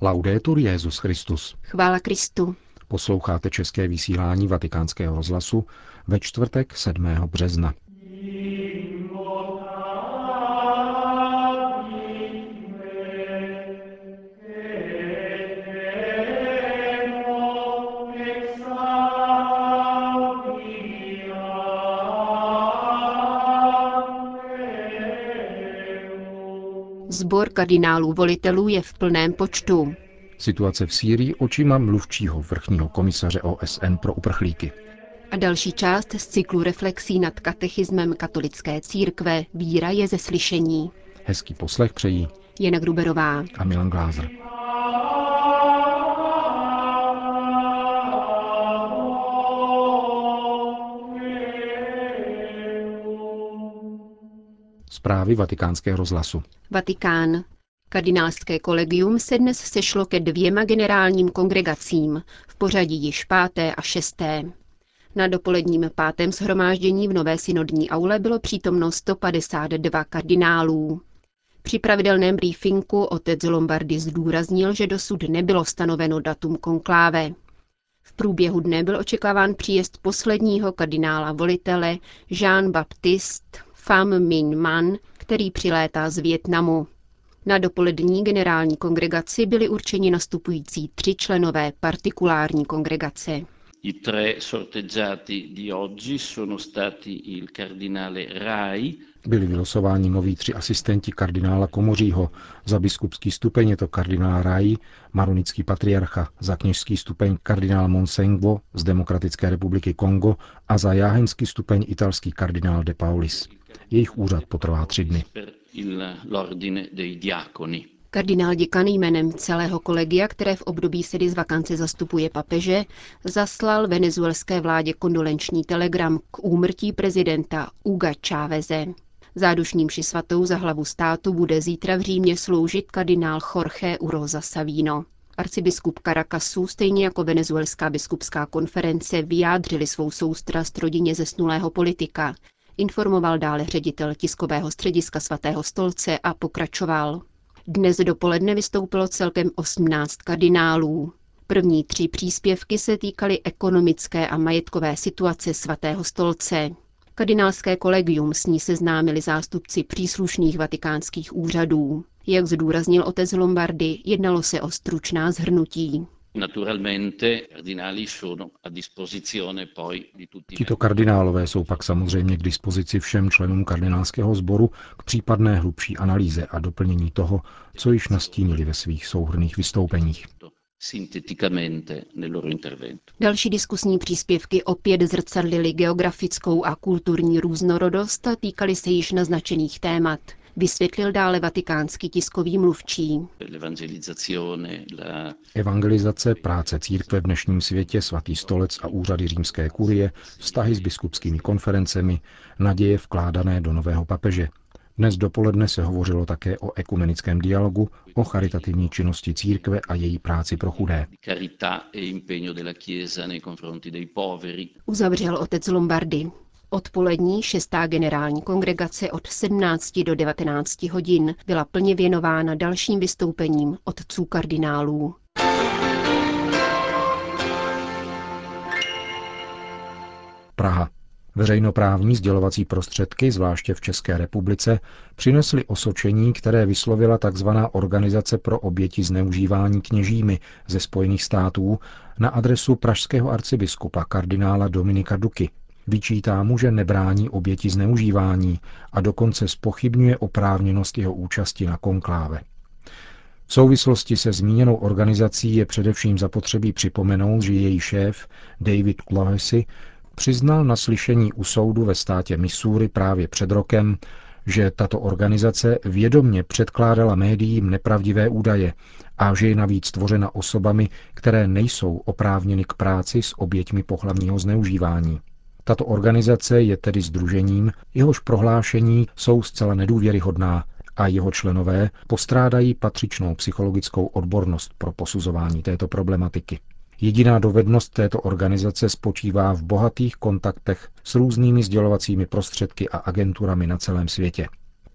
Laudetur Jezus Christus. Chvála Kristu. Posloucháte české vysílání Vatikánského rozhlasu ve čtvrtek 7. března. Zbor kardinálů volitelů je v plném počtu. Situace v Sýrii očima mluvčího vrchního komisaře OSN pro uprchlíky. A další část z cyklu reflexí nad katechismem katolické církve Víra je ze slyšení. Hezký poslech přejí Jana Gruberová a Milan Glázer. Zprávy vatikánského rozhlasu. Vatikán. Kardinálské kolegium se dnes sešlo ke dvěma generálním kongregacím, v pořadí již páté a šesté. Na dopoledním pátém shromáždění v Nové synodní aule bylo přítomno 152 kardinálů. Při pravidelném briefingu otec Lombardy zdůraznil, že dosud nebylo stanoveno datum konkláve. V průběhu dne byl očekáván příjezd posledního kardinála volitele Jean-Baptiste Pham Minh Man, který přilétá z Větnamu. Na dopolední generální kongregaci byli určeni nastupující tři členové partikulární kongregace. I tre sorteggiati di oggi sono stati il cardinale Rai, Byli vylosováni noví tři asistenti kardinála Komořího. Za biskupský stupeň je to kardinál Rai, maronický patriarcha, za kněžský stupeň kardinál Monsengvo z Demokratické republiky Kongo a za jáhenský stupeň italský kardinál de Paulis. Jejich úřad potrvá tři dny. Kardinál děkan jménem celého kolegia, které v období sedy z vakance zastupuje papeže, zaslal venezuelské vládě kondolenční telegram k úmrtí prezidenta Uga Cháveze. Zádušním ši svatou za hlavu státu bude zítra v Římě sloužit kardinál Jorge Uroza Savino. Arcibiskup Caracasu, stejně jako venezuelská biskupská konference, vyjádřili svou soustrast rodině zesnulého politika. Informoval dále ředitel tiskového střediska svatého stolce a pokračoval. Dnes dopoledne vystoupilo celkem 18 kardinálů. První tři příspěvky se týkaly ekonomické a majetkové situace svatého stolce. Kardinálské kolegium s ní seznámili zástupci příslušných vatikánských úřadů. Jak zdůraznil otec Lombardy, jednalo se o stručná zhrnutí. Naturalmente i cardinali sono a disposizione poi di tutti i Tito kardinálové jsou pak samozřejmě k dispozici všem členům kardinálského sboru k případné hlubší analýze a doplnění toho, co již nastínili ve svých souhrných vystoupeních. sinteticamente nel loro intervento. Další diskusní příspěvky opět zrcadlily geografickou a kulturní různorodost a týkaly se již naznačených témat. Vysvětlil dále vatikánský tiskový mluvčí. Evangelizace, práce církve v dnešním světě, svatý stolec a úřady římské kurie, vztahy s biskupskými konferencemi, naděje vkládané do nového papeže. Dnes dopoledne se hovořilo také o ekumenickém dialogu, o charitativní činnosti církve a její práci pro chudé. e impegno della Chiesa nei confronti dei poveri. Uzavřel otec Lombardy. Odpolední šestá generální kongregace od 17 do 19 hodin byla plně věnována dalším vystoupením otců kardinálů. Praha. Veřejnoprávní sdělovací prostředky, zvláště v České republice, přinesly osočení, které vyslovila tzv. Organizace pro oběti zneužívání kněžími ze Spojených států na adresu pražského arcibiskupa kardinála Dominika Duky. Vyčítá mu, že nebrání oběti zneužívání a dokonce spochybňuje oprávněnost jeho účasti na konkláve. V souvislosti se zmíněnou organizací je především zapotřebí připomenout, že její šéf David Clohessy přiznal na slyšení u soudu ve státě Missouri právě před rokem, že tato organizace vědomně předkládala médiím nepravdivé údaje a že je navíc tvořena osobami, které nejsou oprávněny k práci s oběťmi pohlavního zneužívání. Tato organizace je tedy združením, jehož prohlášení jsou zcela nedůvěryhodná a jeho členové postrádají patřičnou psychologickou odbornost pro posuzování této problematiky. Jediná dovednost této organizace spočívá v bohatých kontaktech s různými sdělovacími prostředky a agenturami na celém světě.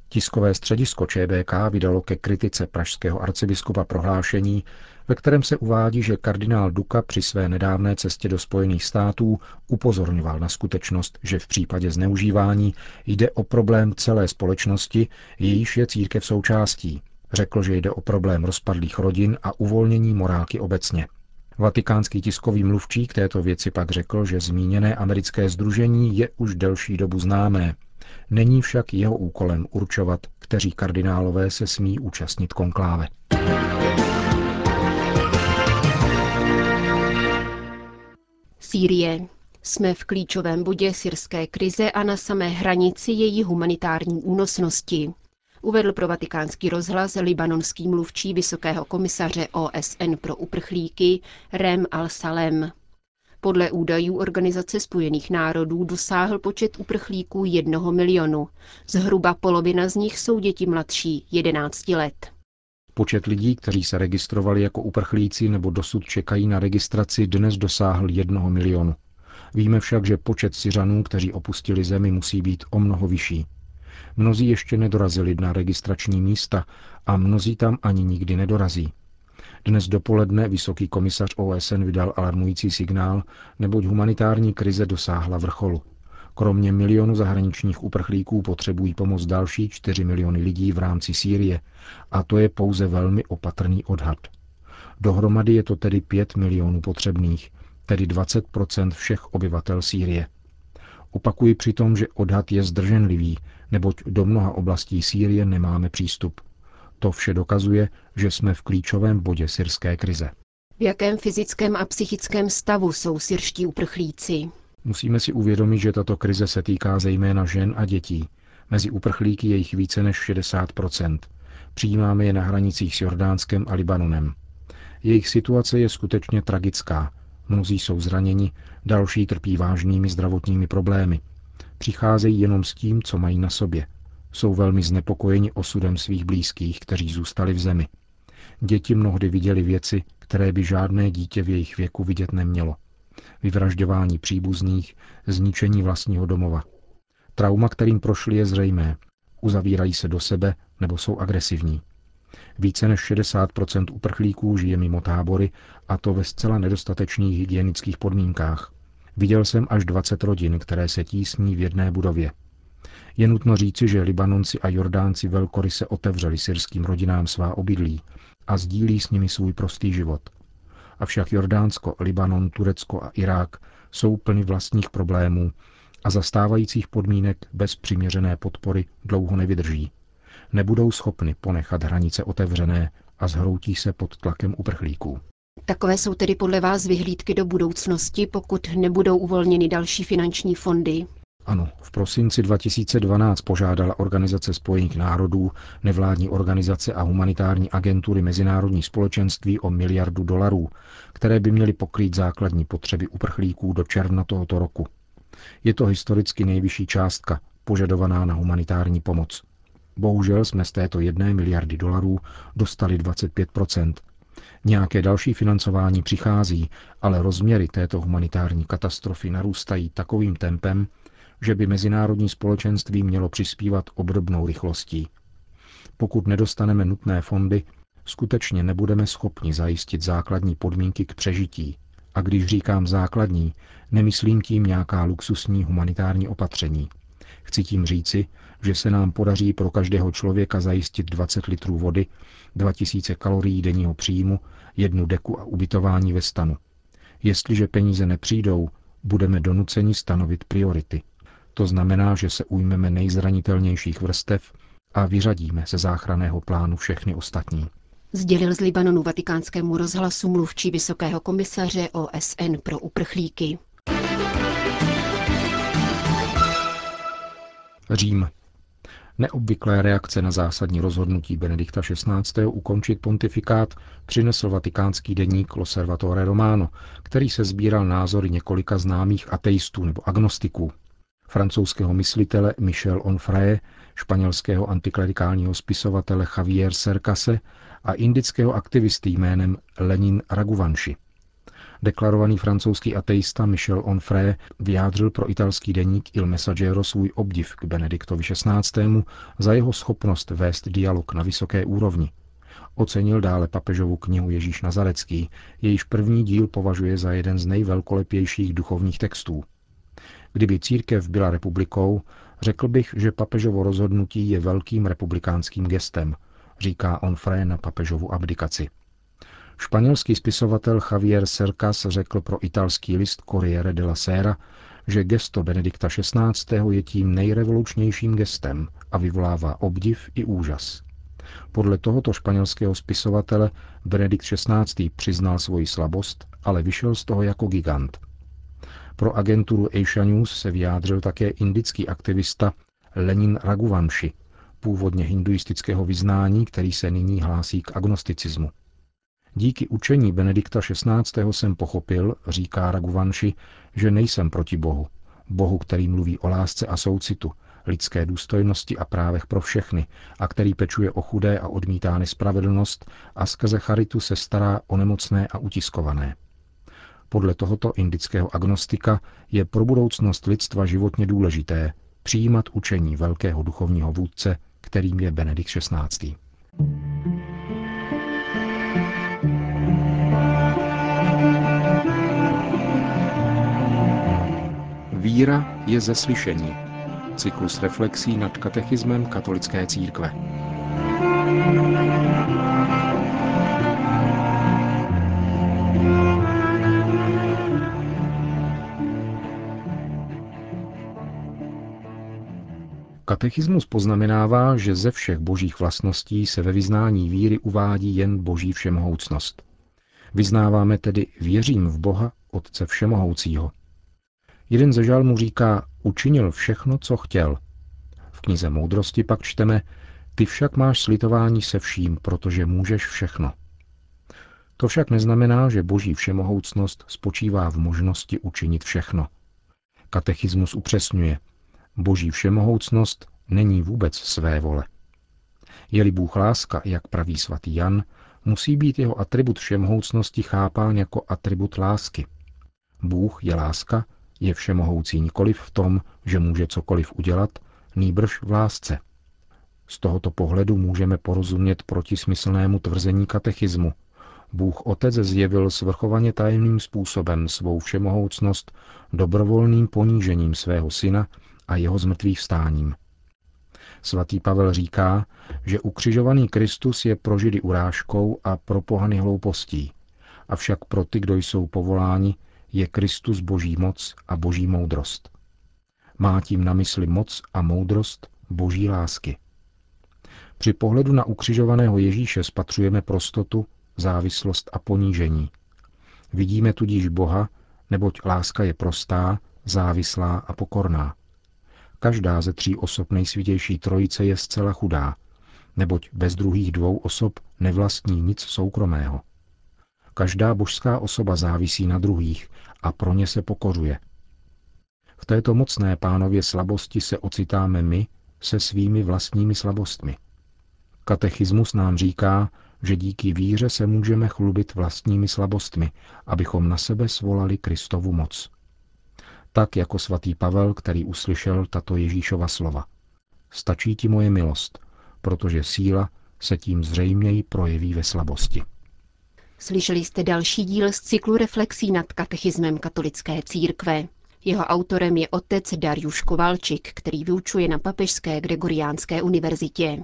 Tiskové středisko ČBK vydalo ke kritice pražského arcibiskupa prohlášení, ve kterém se uvádí, že kardinál Duka při své nedávné cestě do Spojených států upozorňoval na skutečnost, že v případě zneužívání jde o problém celé společnosti, jejíž je církev součástí. Řekl, že jde o problém rozpadlých rodin a uvolnění morálky obecně. Vatikánský tiskový mluvčí k této věci pak řekl, že zmíněné americké združení je už delší dobu známé. Není však jeho úkolem určovat, kteří kardinálové se smí účastnit konkláve. Sýrie. Jsme v klíčovém bodě syrské krize a na samé hranici její humanitární únosnosti. Uvedl pro vatikánský rozhlas libanonský mluvčí Vysokého komisaře OSN pro uprchlíky Rem al-Salem. Podle údajů Organizace spojených národů dosáhl počet uprchlíků jednoho milionu. Zhruba polovina z nich jsou děti mladší 11 let. Počet lidí, kteří se registrovali jako uprchlíci nebo dosud čekají na registraci, dnes dosáhl jednoho milionu. Víme však, že počet Syřanů, kteří opustili zemi, musí být o mnoho vyšší. Mnozí ještě nedorazili na registrační místa a mnozí tam ani nikdy nedorazí. Dnes dopoledne vysoký komisař OSN vydal alarmující signál, neboť humanitární krize dosáhla vrcholu. Kromě milionu zahraničních uprchlíků potřebují pomoc další 4 miliony lidí v rámci Sýrie a to je pouze velmi opatrný odhad. Dohromady je to tedy 5 milionů potřebných, tedy 20% všech obyvatel Sýrie. Opakuji přitom, že odhad je zdrženlivý, neboť do mnoha oblastí Sýrie nemáme přístup. To vše dokazuje, že jsme v klíčovém bodě syrské krize. V jakém fyzickém a psychickém stavu jsou syrští uprchlíci? Musíme si uvědomit, že tato krize se týká zejména žen a dětí. Mezi uprchlíky je jich více než 60% Přijímáme je na hranicích s Jordánskem a Libanonem. Jejich situace je skutečně tragická. Mnozí jsou zraněni, další trpí vážnými zdravotními problémy. Přicházejí jenom s tím, co mají na sobě. Jsou velmi znepokojeni osudem svých blízkých, kteří zůstali v zemi. Děti mnohdy viděli věci, které by žádné dítě v jejich věku vidět nemělo vyvražďování příbuzných, zničení vlastního domova. Trauma, kterým prošli, je zřejmé. Uzavírají se do sebe nebo jsou agresivní. Více než 60% uprchlíků žije mimo tábory a to ve zcela nedostatečných hygienických podmínkách. Viděl jsem až 20 rodin, které se tísní v jedné budově. Je nutno říci, že Libanonci a Jordánci velkoryse otevřeli syrským rodinám svá obydlí a sdílí s nimi svůj prostý život. Avšak Jordánsko, Libanon, Turecko a Irák jsou plny vlastních problémů a zastávajících podmínek bez přiměřené podpory dlouho nevydrží. Nebudou schopny ponechat hranice otevřené a zhroutí se pod tlakem uprchlíků. Takové jsou tedy podle vás vyhlídky do budoucnosti, pokud nebudou uvolněny další finanční fondy? Ano, v prosinci 2012 požádala Organizace spojených národů, nevládní organizace a humanitární agentury Mezinárodní společenství o miliardu dolarů, které by měly pokrýt základní potřeby uprchlíků do června tohoto roku. Je to historicky nejvyšší částka požadovaná na humanitární pomoc. Bohužel jsme z této jedné miliardy dolarů dostali 25% Nějaké další financování přichází, ale rozměry této humanitární katastrofy narůstají takovým tempem, že by mezinárodní společenství mělo přispívat obdobnou rychlostí. Pokud nedostaneme nutné fondy, skutečně nebudeme schopni zajistit základní podmínky k přežití. A když říkám základní, nemyslím tím nějaká luxusní humanitární opatření. Chci tím říci, že se nám podaří pro každého člověka zajistit 20 litrů vody, 2000 kalorií denního příjmu, jednu deku a ubytování ve stanu. Jestliže peníze nepřijdou, budeme donuceni stanovit priority. To znamená, že se ujmeme nejzranitelnějších vrstev a vyřadíme ze záchraného plánu všechny ostatní. Sdělil z Libanonu vatikánskému rozhlasu mluvčí Vysokého komisaře OSN pro uprchlíky. Řím. Neobvyklé reakce na zásadní rozhodnutí Benedikta XVI. ukončit pontifikát přinesl vatikánský deník Loservatore Romano, který se sbíral názory několika známých ateistů nebo agnostiků francouzského myslitele Michel Onfray, španělského antiklerikálního spisovatele Javier Serkase a indického aktivisty jménem Lenin Raghuvanshi. Deklarovaný francouzský ateista Michel Onfray vyjádřil pro italský deník Il Messaggero svůj obdiv k Benediktovi XVI. za jeho schopnost vést dialog na vysoké úrovni. Ocenil dále papežovu knihu Ježíš Nazarecký, jejíž první díl považuje za jeden z nejvelkolepějších duchovních textů. Kdyby církev byla republikou, řekl bych, že papežovo rozhodnutí je velkým republikánským gestem, říká Onfray na papežovu abdikaci. Španělský spisovatel Javier Cercas řekl pro italský list Corriere della Sera, že gesto Benedikta XVI. je tím nejrevolučnějším gestem a vyvolává obdiv i úžas. Podle tohoto španělského spisovatele Benedikt XVI. přiznal svoji slabost, ale vyšel z toho jako gigant. Pro agenturu Asia News se vyjádřil také indický aktivista Lenin Raghuvanshi, původně hinduistického vyznání, který se nyní hlásí k agnosticismu. Díky učení Benedikta XVI. jsem pochopil, říká Raguvanši, že nejsem proti Bohu. Bohu, který mluví o lásce a soucitu, lidské důstojnosti a právech pro všechny a který pečuje o chudé a odmítá nespravedlnost a skrze charitu se stará o nemocné a utiskované. Podle tohoto indického agnostika je pro budoucnost lidstva životně důležité přijímat učení velkého duchovního vůdce, kterým je Benedikt XVI. Víra je ze slyšení. Cyklus reflexí nad katechismem katolické církve. Katechismus poznamenává, že ze všech božích vlastností se ve vyznání víry uvádí jen boží všemohoucnost. Vyznáváme tedy věřím v Boha, Otce Všemohoucího. Jeden ze žalmů říká, učinil všechno, co chtěl. V knize Moudrosti pak čteme, ty však máš slitování se vším, protože můžeš všechno. To však neznamená, že boží všemohoucnost spočívá v možnosti učinit všechno. Katechismus upřesňuje, boží všemohoucnost není vůbec své vole. Je-li Bůh láska, jak praví svatý Jan, musí být jeho atribut všemohoucnosti chápán jako atribut lásky. Bůh je láska, je všemohoucí nikoliv v tom, že může cokoliv udělat, nýbrž v lásce. Z tohoto pohledu můžeme porozumět protismyslnému tvrzení katechismu. Bůh Otec zjevil svrchovaně tajemným způsobem svou všemohoucnost dobrovolným ponížením svého syna a jeho zmrtvých vstáním. Svatý Pavel říká, že ukřižovaný Kristus je pro židy urážkou a pro pohany hloupostí, avšak pro ty, kdo jsou povoláni, je Kristus boží moc a boží moudrost. Má tím na mysli moc a moudrost boží lásky. Při pohledu na ukřižovaného Ježíše spatřujeme prostotu, závislost a ponížení. Vidíme tudíž Boha, neboť láska je prostá, závislá a pokorná. Každá ze tří osob nejsvětější trojice je zcela chudá, neboť bez druhých dvou osob nevlastní nic soukromého. Každá božská osoba závisí na druhých a pro ně se pokořuje. V této mocné pánově slabosti se ocitáme my se svými vlastními slabostmi. Katechismus nám říká, že díky víře se můžeme chlubit vlastními slabostmi, abychom na sebe svolali Kristovu moc. Tak jako svatý Pavel, který uslyšel tato Ježíšova slova. Stačí ti moje milost, protože síla se tím zřejměji projeví ve slabosti. Slyšeli jste další díl z cyklu reflexí nad katechismem katolické církve. Jeho autorem je otec Dariuš Kovalčik, který vyučuje na Papežské Gregoriánské univerzitě.